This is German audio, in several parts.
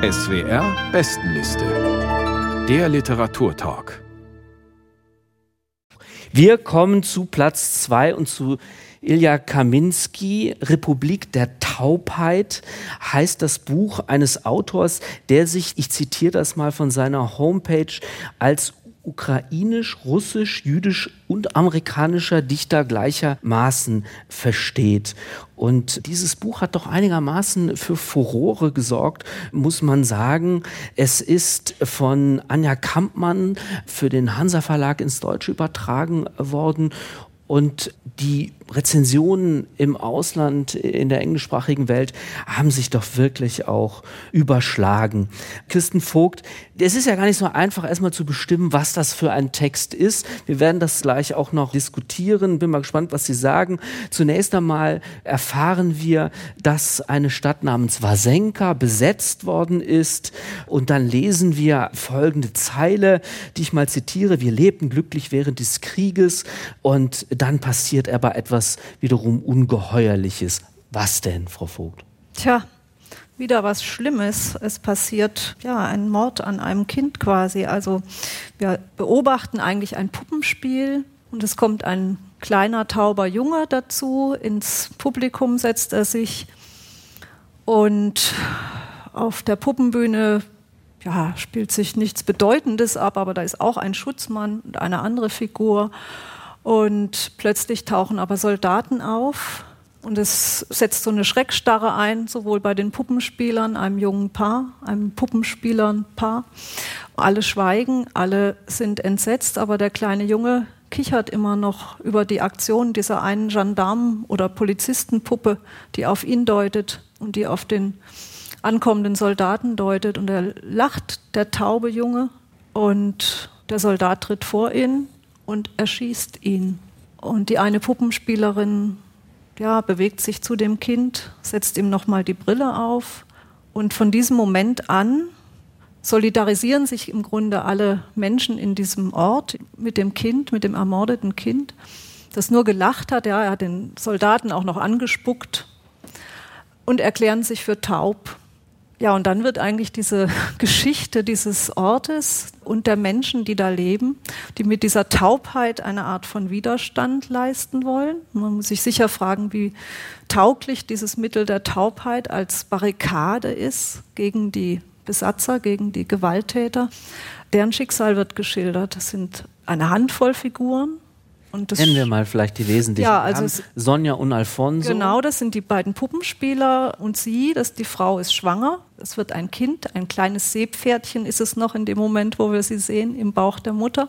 SWR Bestenliste. Der Literaturtalk. Wir kommen zu Platz 2 und zu Ilja Kaminski, Republik der Taubheit, heißt das Buch eines Autors, der sich, ich zitiere das mal von seiner Homepage, als ukrainisch, russisch, jüdisch und amerikanischer Dichter gleichermaßen versteht. Und dieses Buch hat doch einigermaßen für Furore gesorgt, muss man sagen. Es ist von Anja Kampmann für den Hansa Verlag ins Deutsche übertragen worden und die Rezensionen im Ausland, in der englischsprachigen Welt, haben sich doch wirklich auch überschlagen. Kirsten Vogt, es ist ja gar nicht so einfach, erstmal zu bestimmen, was das für ein Text ist. Wir werden das gleich auch noch diskutieren. Bin mal gespannt, was Sie sagen. Zunächst einmal erfahren wir, dass eine Stadt namens Wasenka besetzt worden ist. Und dann lesen wir folgende Zeile, die ich mal zitiere. Wir lebten glücklich während des Krieges und dann passiert aber etwas wiederum Ungeheuerliches. Was denn, Frau Vogt? Tja, wieder was Schlimmes. Es passiert ja ein Mord an einem Kind quasi. Also wir beobachten eigentlich ein Puppenspiel und es kommt ein kleiner tauber Junge dazu. Ins Publikum setzt er sich und auf der Puppenbühne ja, spielt sich nichts Bedeutendes ab, aber da ist auch ein Schutzmann und eine andere Figur. Und plötzlich tauchen aber Soldaten auf und es setzt so eine Schreckstarre ein, sowohl bei den Puppenspielern, einem jungen Paar, einem Puppenspielern-Paar. Alle schweigen, alle sind entsetzt, aber der kleine Junge kichert immer noch über die Aktion dieser einen Gendarmen- oder Polizistenpuppe, die auf ihn deutet und die auf den ankommenden Soldaten deutet. Und er lacht, der taube Junge, und der Soldat tritt vor ihn und erschießt ihn. Und die eine Puppenspielerin ja, bewegt sich zu dem Kind, setzt ihm nochmal die Brille auf. Und von diesem Moment an solidarisieren sich im Grunde alle Menschen in diesem Ort mit dem Kind, mit dem ermordeten Kind, das nur gelacht hat. Ja, er hat den Soldaten auch noch angespuckt und erklären sich für taub. Ja, und dann wird eigentlich diese Geschichte dieses Ortes und der Menschen, die da leben, die mit dieser Taubheit eine Art von Widerstand leisten wollen. Man muss sich sicher fragen, wie tauglich dieses Mittel der Taubheit als Barrikade ist gegen die Besatzer, gegen die Gewalttäter. Deren Schicksal wird geschildert. Das sind eine Handvoll Figuren, Nennen wir mal vielleicht die wesentlichen. Ja, also Sonja und Alfonso. Genau, das sind die beiden Puppenspieler und sie, das, die Frau ist schwanger. Es wird ein Kind, ein kleines Seepferdchen ist es noch in dem Moment, wo wir sie sehen, im Bauch der Mutter.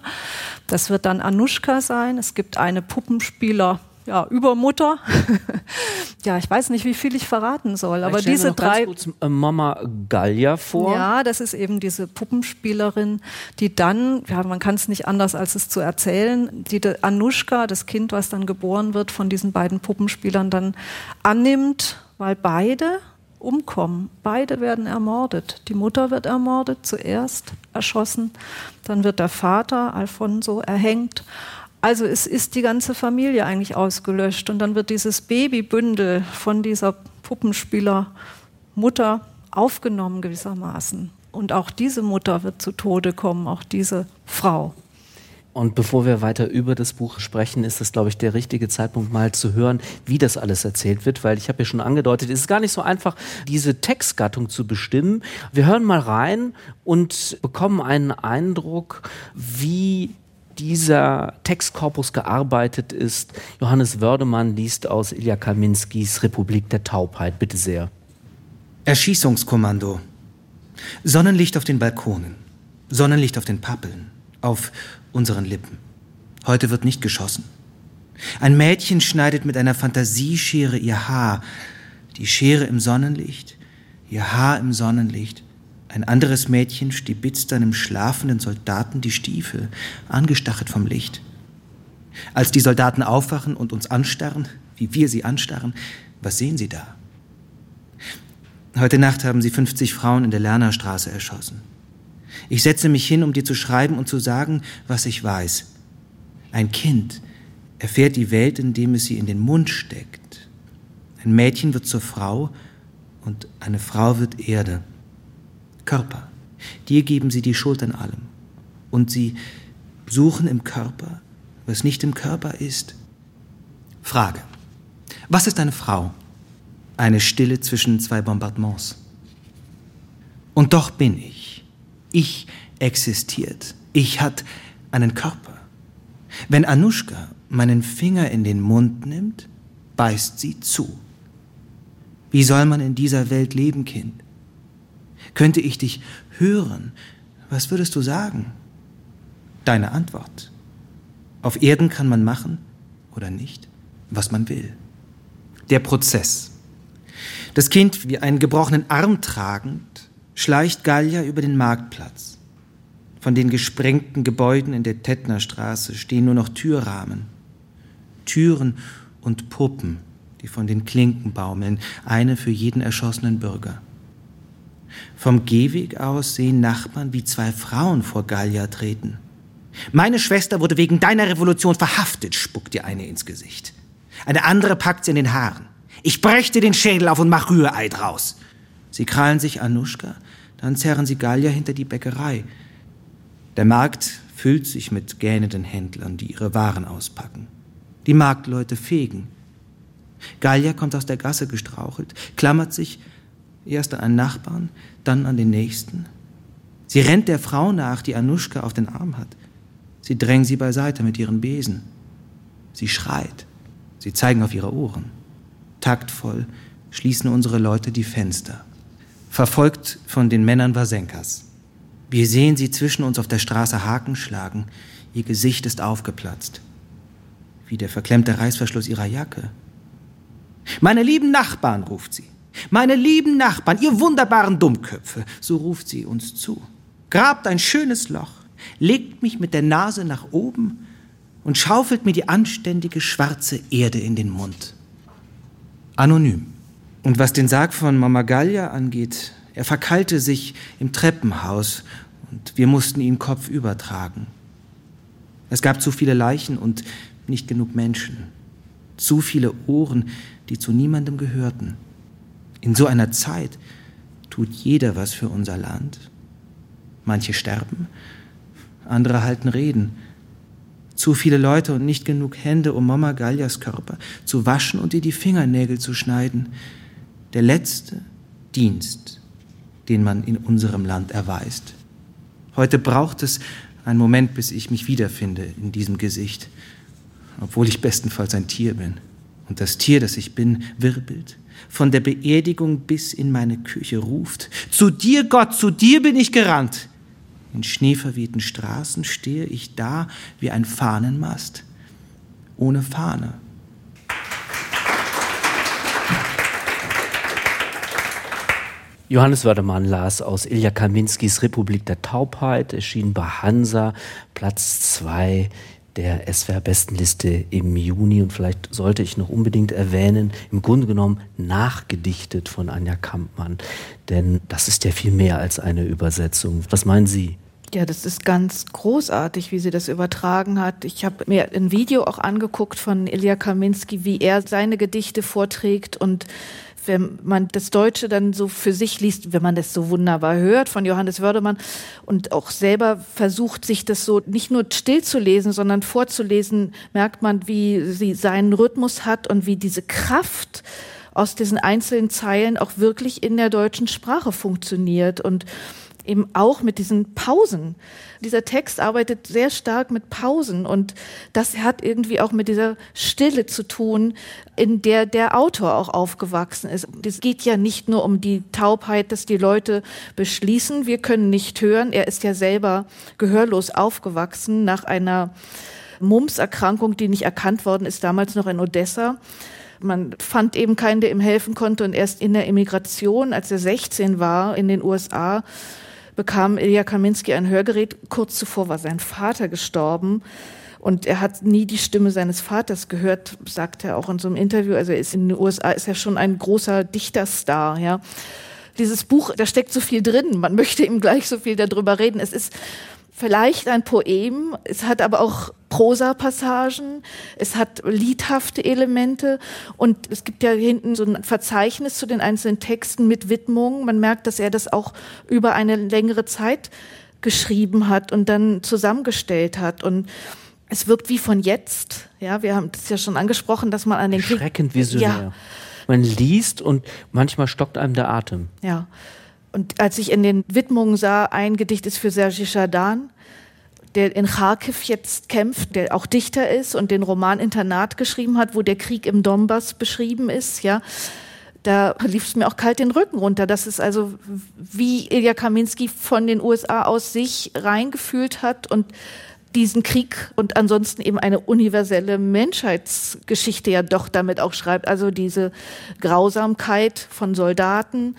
Das wird dann Anushka sein. Es gibt eine Puppenspieler ja, Übermutter. ja, ich weiß nicht, wie viel ich verraten soll, aber diese drei. Kurz äh, Mama Gallia vor. Ja, das ist eben diese Puppenspielerin, die dann, ja, man kann es nicht anders als es zu erzählen, die Anushka, das Kind, was dann geboren wird, von diesen beiden Puppenspielern dann annimmt, weil beide umkommen. Beide werden ermordet. Die Mutter wird ermordet, zuerst erschossen, dann wird der Vater Alfonso erhängt also es ist die ganze Familie eigentlich ausgelöscht und dann wird dieses Babybündel von dieser Puppenspielermutter aufgenommen gewissermaßen. Und auch diese Mutter wird zu Tode kommen, auch diese Frau. Und bevor wir weiter über das Buch sprechen, ist das, glaube ich, der richtige Zeitpunkt, mal zu hören, wie das alles erzählt wird, weil ich habe ja schon angedeutet, es ist gar nicht so einfach, diese Textgattung zu bestimmen. Wir hören mal rein und bekommen einen Eindruck, wie dieser Textkorpus gearbeitet ist. Johannes Wördemann liest aus Ilja Kaminskis Republik der Taubheit. Bitte sehr. Erschießungskommando. Sonnenlicht auf den Balkonen. Sonnenlicht auf den Pappeln. Auf unseren Lippen. Heute wird nicht geschossen. Ein Mädchen schneidet mit einer Fantasieschere ihr Haar. Die Schere im Sonnenlicht, ihr Haar im Sonnenlicht. Ein anderes Mädchen stibitzt einem schlafenden Soldaten die Stiefel, angestachelt vom Licht. Als die Soldaten aufwachen und uns anstarren, wie wir sie anstarren, was sehen sie da? Heute Nacht haben sie 50 Frauen in der Lernerstraße erschossen. Ich setze mich hin, um dir zu schreiben und zu sagen, was ich weiß. Ein Kind erfährt die Welt, indem es sie in den Mund steckt. Ein Mädchen wird zur Frau und eine Frau wird Erde. Körper. Dir geben sie die Schuld an allem. Und sie suchen im Körper, was nicht im Körper ist. Frage. Was ist eine Frau? Eine Stille zwischen zwei Bombardements. Und doch bin ich. Ich existiert. Ich hat einen Körper. Wenn Anushka meinen Finger in den Mund nimmt, beißt sie zu. Wie soll man in dieser Welt leben, Kind? Könnte ich dich hören, was würdest du sagen? Deine Antwort. Auf Erden kann man machen oder nicht, was man will. Der Prozess. Das Kind, wie einen gebrochenen Arm tragend, schleicht Gallia über den Marktplatz. Von den gesprengten Gebäuden in der Tettnerstraße stehen nur noch Türrahmen. Türen und Puppen, die von den Klinken baumeln, eine für jeden erschossenen Bürger. Vom Gehweg aus sehen Nachbarn, wie zwei Frauen vor Gallia treten. Meine Schwester wurde wegen deiner Revolution verhaftet, spuckt dir eine ins Gesicht. Eine andere packt sie in den Haaren. Ich brech dir den Schädel auf und mach Rührei draus. Sie krallen sich Anuschka, dann zerren sie Gallia hinter die Bäckerei. Der Markt füllt sich mit gähnenden Händlern, die ihre Waren auspacken. Die Marktleute fegen. Gallia kommt aus der Gasse gestrauchelt, klammert sich erst an einen Nachbarn, dann an den nächsten. Sie rennt der Frau nach, die Anuschka auf den Arm hat. Sie drängen sie beiseite mit ihren Besen. Sie schreit. Sie zeigen auf ihre Ohren. Taktvoll schließen unsere Leute die Fenster. Verfolgt von den Männern Wasenkas. Wir sehen sie zwischen uns auf der Straße Haken schlagen. Ihr Gesicht ist aufgeplatzt. Wie der verklemmte Reißverschluss ihrer Jacke. Meine lieben Nachbarn, ruft sie. Meine lieben Nachbarn, ihr wunderbaren Dummköpfe, so ruft sie uns zu. Grabt ein schönes Loch, legt mich mit der Nase nach oben und schaufelt mir die anständige schwarze Erde in den Mund. Anonym. Und was den Sarg von Mama Gallia angeht, er verkeilte sich im Treppenhaus und wir mussten ihn kopfüber tragen. Es gab zu viele Leichen und nicht genug Menschen. Zu viele Ohren, die zu niemandem gehörten. In so einer Zeit tut jeder was für unser Land. Manche sterben, andere halten Reden. Zu viele Leute und nicht genug Hände, um Mama Gallias Körper zu waschen und ihr die Fingernägel zu schneiden. Der letzte Dienst, den man in unserem Land erweist. Heute braucht es einen Moment, bis ich mich wiederfinde in diesem Gesicht, obwohl ich bestenfalls ein Tier bin. Und das Tier, das ich bin, wirbelt, von der Beerdigung bis in meine Küche ruft. Zu dir, Gott, zu dir bin ich gerannt. In schneeverwehten Straßen stehe ich da wie ein Fahnenmast, ohne Fahne. Johannes Wördemann las aus Ilja Kaminskis Republik der Taubheit, erschien bei Hansa, Platz zwei der SWR-Bestenliste im Juni. Und vielleicht sollte ich noch unbedingt erwähnen, im Grunde genommen nachgedichtet von Anja Kampmann. Denn das ist ja viel mehr als eine Übersetzung. Was meinen Sie? Ja, das ist ganz großartig, wie sie das übertragen hat. Ich habe mir ein Video auch angeguckt von Ilya Kaminski, wie er seine Gedichte vorträgt und wenn man das Deutsche dann so für sich liest, wenn man das so wunderbar hört von Johannes Wördemann und auch selber versucht, sich das so nicht nur still zu lesen, sondern vorzulesen, merkt man, wie sie seinen Rhythmus hat und wie diese Kraft aus diesen einzelnen Zeilen auch wirklich in der deutschen Sprache funktioniert. Und eben auch mit diesen Pausen. Dieser Text arbeitet sehr stark mit Pausen und das hat irgendwie auch mit dieser Stille zu tun, in der der Autor auch aufgewachsen ist. Es geht ja nicht nur um die Taubheit, dass die Leute beschließen, wir können nicht hören. Er ist ja selber gehörlos aufgewachsen nach einer Mumps-Erkrankung, die nicht erkannt worden ist, damals noch in Odessa. Man fand eben keinen, der ihm helfen konnte und erst in der Emigration, als er 16 war, in den USA, bekam Ilja Kaminski ein Hörgerät. Kurz zuvor war sein Vater gestorben. Und er hat nie die Stimme seines Vaters gehört, sagt er auch in so einem Interview. Also er ist in den USA ist er schon ein großer Dichterstar, ja. Dieses Buch, da steckt so viel drin. Man möchte ihm gleich so viel darüber reden. Es ist vielleicht ein Poem. Es hat aber auch Prosapassagen, es hat liedhafte Elemente und es gibt ja hinten so ein Verzeichnis zu den einzelnen Texten mit Widmungen. Man merkt, dass er das auch über eine längere Zeit geschrieben hat und dann zusammengestellt hat und es wirkt wie von jetzt. Ja, wir haben das ja schon angesprochen, dass man an den Schreckend visionär. Ja. Man liest und manchmal stockt einem der Atem. Ja. Und als ich in den Widmungen sah, ein Gedicht ist für Sergi Chardin, der in Kharkiv jetzt kämpft, der auch Dichter ist und den Roman Internat geschrieben hat, wo der Krieg im Donbass beschrieben ist, ja. Da lief es mir auch kalt den Rücken runter. Das ist also, wie Ilya Kaminski von den USA aus sich reingefühlt hat und diesen Krieg und ansonsten eben eine universelle Menschheitsgeschichte ja doch damit auch schreibt. Also diese Grausamkeit von Soldaten,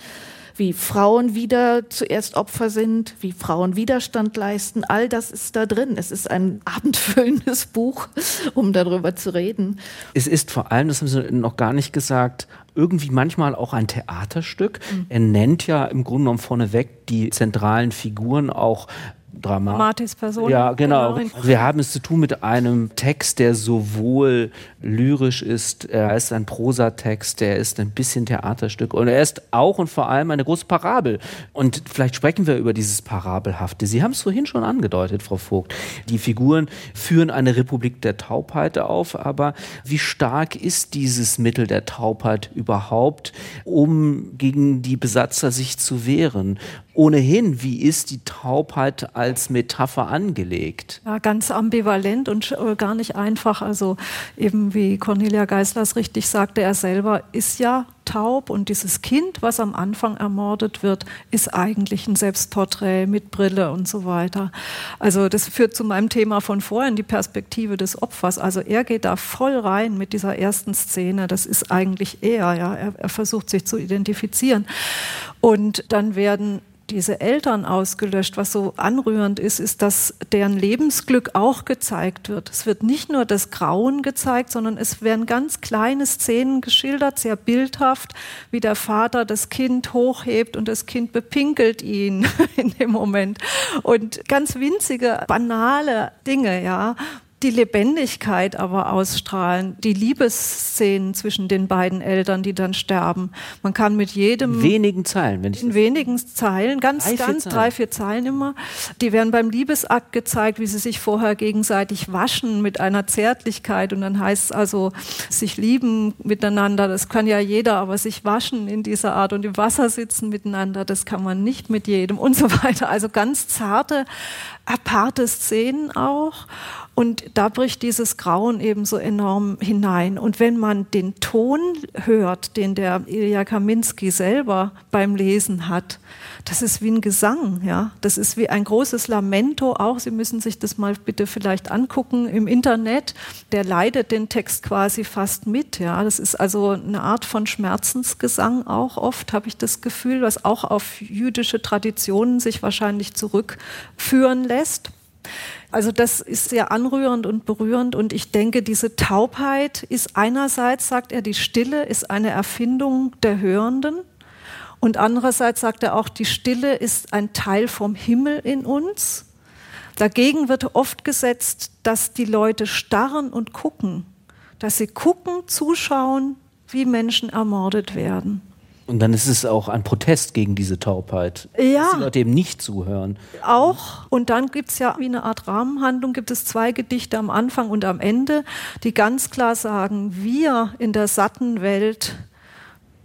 wie Frauen wieder zuerst Opfer sind, wie Frauen Widerstand leisten. All das ist da drin. Es ist ein abendfüllendes Buch, um darüber zu reden. Es ist vor allem, das haben Sie noch gar nicht gesagt, irgendwie manchmal auch ein Theaterstück. Mhm. Er nennt ja im Grunde genommen vorneweg die zentralen Figuren auch Dramatis Person. Ja, genau. genau. Wir haben es zu tun mit einem Text, der sowohl lyrisch ist, er ist ein Prosatext, der ist ein bisschen Theaterstück und er ist auch und vor allem eine große Parabel. Und vielleicht sprechen wir über dieses Parabelhafte. Sie haben es vorhin schon angedeutet, Frau Vogt. Die Figuren führen eine Republik der Taubheit auf, aber wie stark ist dieses Mittel der Taubheit überhaupt, um gegen die Besatzer sich zu wehren? Ohnehin, wie ist die Taubheit als Metapher angelegt? Ja, ganz ambivalent und äh, gar nicht einfach. Also eben wie Cornelia Geisler richtig sagte, er selber ist ja taub und dieses Kind, was am Anfang ermordet wird, ist eigentlich ein Selbstporträt mit Brille und so weiter. Also das führt zu meinem Thema von vorhin, die Perspektive des Opfers. Also er geht da voll rein mit dieser ersten Szene. Das ist eigentlich er, ja. Er, er versucht sich zu identifizieren. Und dann werden diese Eltern ausgelöscht. Was so anrührend ist, ist, dass deren Lebensglück auch gezeigt wird. Es wird nicht nur das Grauen gezeigt, sondern es werden ganz kleine Szenen geschildert, sehr bildhaft, wie der Vater das Kind hochhebt und das Kind bepinkelt ihn in dem Moment. Und ganz winzige, banale Dinge, ja, die Lebendigkeit aber ausstrahlen, die Liebesszenen zwischen den beiden Eltern, die dann sterben. Man kann mit jedem in wenigen Zeilen, wenn ich in wenigen Zeilen, ganz drei, ganz Zeilen. drei vier Zeilen immer. Die werden beim Liebesakt gezeigt, wie sie sich vorher gegenseitig waschen mit einer Zärtlichkeit und dann heißt es also sich lieben miteinander. Das kann ja jeder, aber sich waschen in dieser Art und im Wasser sitzen miteinander, das kann man nicht mit jedem und so weiter. Also ganz zarte, aparte Szenen auch. Und da bricht dieses Grauen eben so enorm hinein. Und wenn man den Ton hört, den der Ilja Kaminski selber beim Lesen hat, das ist wie ein Gesang, ja. Das ist wie ein großes Lamento auch. Sie müssen sich das mal bitte vielleicht angucken im Internet. Der leidet den Text quasi fast mit, ja. Das ist also eine Art von Schmerzensgesang auch oft, habe ich das Gefühl, was auch auf jüdische Traditionen sich wahrscheinlich zurückführen lässt. Also das ist sehr anrührend und berührend und ich denke, diese Taubheit ist einerseits, sagt er, die Stille ist eine Erfindung der Hörenden und andererseits sagt er auch, die Stille ist ein Teil vom Himmel in uns. Dagegen wird oft gesetzt, dass die Leute starren und gucken, dass sie gucken, zuschauen, wie Menschen ermordet werden. Und dann ist es auch ein Protest gegen diese Taubheit. Ja. Dass die Leute eben nicht zuhören. Auch. Und dann gibt es ja wie eine Art Rahmenhandlung, gibt es zwei Gedichte am Anfang und am Ende, die ganz klar sagen, wir in der satten Welt,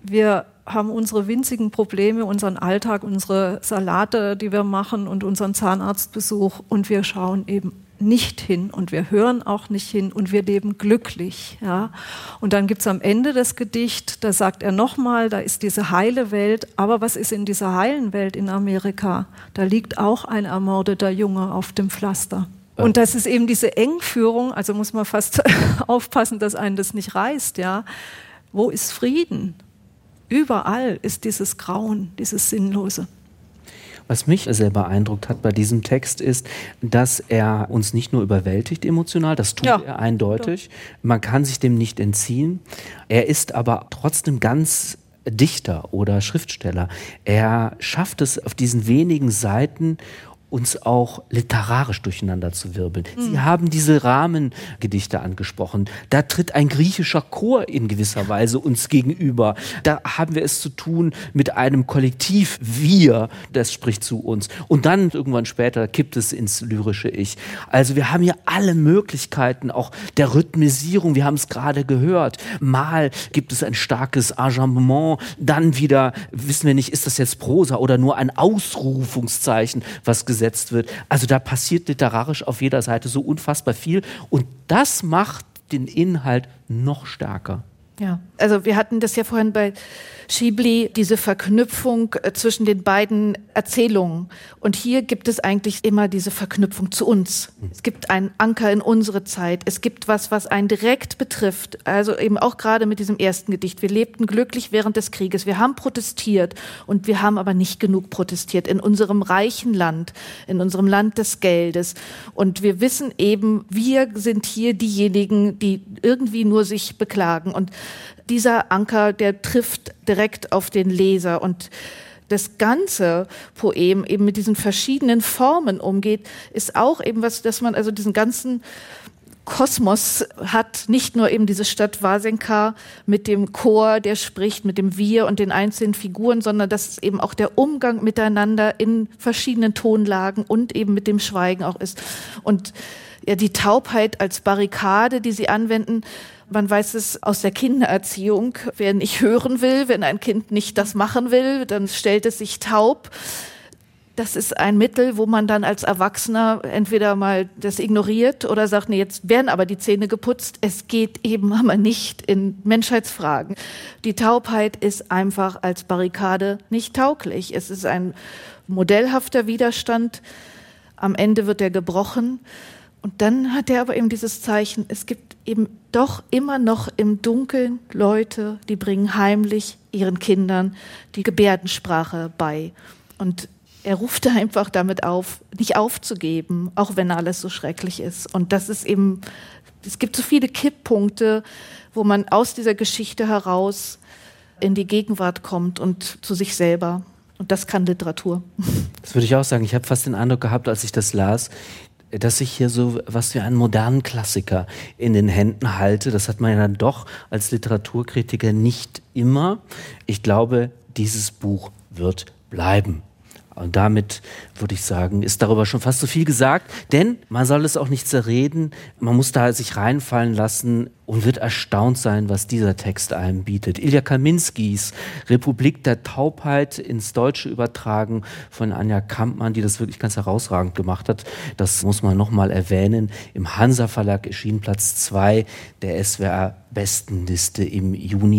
wir haben unsere winzigen Probleme, unseren Alltag, unsere Salate, die wir machen und unseren Zahnarztbesuch und wir schauen eben nicht hin und wir hören auch nicht hin und wir leben glücklich. Ja? Und dann gibt es am Ende das Gedicht, da sagt er nochmal, da ist diese heile Welt, aber was ist in dieser heilen Welt in Amerika? Da liegt auch ein ermordeter Junge auf dem Pflaster. Und das ist eben diese Engführung, also muss man fast aufpassen, dass einen das nicht reißt, ja. Wo ist Frieden? Überall ist dieses Grauen, dieses Sinnlose. Was mich sehr beeindruckt hat bei diesem Text ist, dass er uns nicht nur überwältigt emotional, das tut ja. er eindeutig. Man kann sich dem nicht entziehen. Er ist aber trotzdem ganz Dichter oder Schriftsteller. Er schafft es auf diesen wenigen Seiten uns auch literarisch durcheinander zu wirbeln. Mhm. Sie haben diese Rahmengedichte angesprochen. Da tritt ein griechischer Chor in gewisser Weise uns gegenüber. Da haben wir es zu tun mit einem Kollektiv. Wir, das spricht zu uns. Und dann irgendwann später kippt es ins lyrische Ich. Also wir haben hier alle Möglichkeiten, auch der Rhythmisierung. Wir haben es gerade gehört. Mal gibt es ein starkes Arrangement, dann wieder wissen wir nicht, ist das jetzt Prosa oder nur ein Ausrufungszeichen, was gesetzt wird. Also da passiert literarisch auf jeder Seite so unfassbar viel und das macht den Inhalt noch stärker. Ja, also wir hatten das ja vorhin bei Schibli, diese Verknüpfung äh, zwischen den beiden Erzählungen. Und hier gibt es eigentlich immer diese Verknüpfung zu uns. Es gibt einen Anker in unsere Zeit. Es gibt was, was einen direkt betrifft. Also eben auch gerade mit diesem ersten Gedicht. Wir lebten glücklich während des Krieges. Wir haben protestiert und wir haben aber nicht genug protestiert in unserem reichen Land, in unserem Land des Geldes. Und wir wissen eben, wir sind hier diejenigen, die irgendwie nur sich beklagen. Und dieser Anker, der trifft direkt auf den Leser und das ganze Poem eben mit diesen verschiedenen Formen umgeht, ist auch eben was, dass man also diesen ganzen Kosmos hat, nicht nur eben diese Stadt Wasenka mit dem Chor, der spricht, mit dem Wir und den einzelnen Figuren, sondern dass es eben auch der Umgang miteinander in verschiedenen Tonlagen und eben mit dem Schweigen auch ist. Und ja, die Taubheit als Barrikade, die sie anwenden, man weiß es aus der Kindererziehung. Wer nicht hören will, wenn ein Kind nicht das machen will, dann stellt es sich taub. Das ist ein Mittel, wo man dann als Erwachsener entweder mal das ignoriert oder sagt, nee, jetzt werden aber die Zähne geputzt. Es geht eben aber nicht in Menschheitsfragen. Die Taubheit ist einfach als Barrikade nicht tauglich. Es ist ein modellhafter Widerstand. Am Ende wird er gebrochen. Und dann hat er aber eben dieses Zeichen, es gibt eben doch immer noch im Dunkeln Leute, die bringen heimlich ihren Kindern die Gebärdensprache bei. Und er ruft einfach damit auf, nicht aufzugeben, auch wenn alles so schrecklich ist. Und das ist eben, es gibt so viele Kipppunkte, wo man aus dieser Geschichte heraus in die Gegenwart kommt und zu sich selber. Und das kann Literatur. Das würde ich auch sagen. Ich habe fast den Eindruck gehabt, als ich das las, dass ich hier so was wie einen modernen Klassiker in den Händen halte. Das hat man ja dann doch als Literaturkritiker nicht immer. Ich glaube, dieses Buch wird bleiben. Und damit würde ich sagen, ist darüber schon fast so viel gesagt, denn man soll es auch nicht zerreden, man muss da sich reinfallen lassen und wird erstaunt sein, was dieser Text einem bietet. Ilja Kaminskis Republik der Taubheit ins Deutsche übertragen von Anja Kampmann, die das wirklich ganz herausragend gemacht hat. Das muss man nochmal erwähnen. Im Hansa Verlag erschien Platz zwei der SWR Bestenliste im Juni